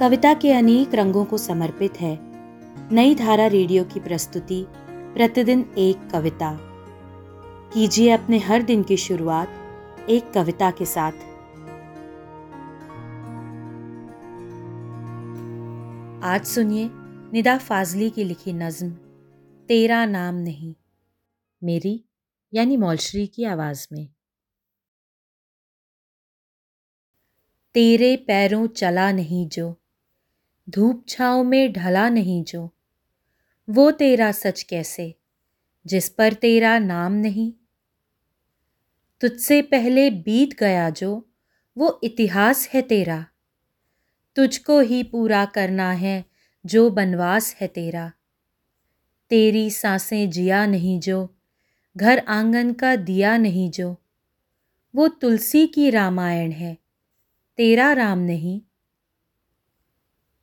कविता के अनेक रंगों को समर्पित है। नई धारा रेडियो की प्रस्तुति, प्रतिदिन एक कविता। कीजिए अपने हर दिन की शुरुआत एक कविता के साथ। आज सुनिए निदा फाजली की लिखी नज्म, तेरा नाम नहीं, मेरी, यानी मौलश्री की आवाज़ में। तेरे पैरों चला नहीं जो धूप छाँव में ढला नहीं जो। वो तेरा सच कैसे? जिस पर तेरा नाम नहीं। तुझसे पहले बीत गया जो, वो इतिहास है तेरा। तुझको ही पूरा करना है जो बनवास है तेरा। तेरी साँसें जिया नहीं जो, घर आँगन का दिया नहीं जो। वो तुलसी की रामायण है, तेरा राम नहीं।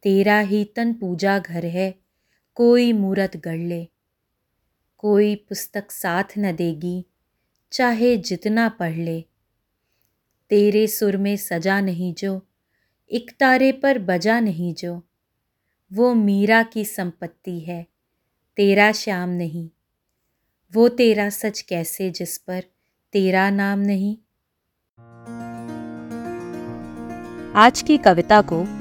तेरा ही तन पूजा घर है, कोई मूरत गढ़ ले। कोई पुस्तक साथ न देगी, चाहे जितना पढ़ ले। तेरे सुर में सजा नहीं जो, एक तारे पर बजा नहीं जो। वो मीरा की संपत्ति है, तेरा श्याम नहीं। वो तेरा सच कैसे जिस पर तेरा नाम नहीं? आज की कविता को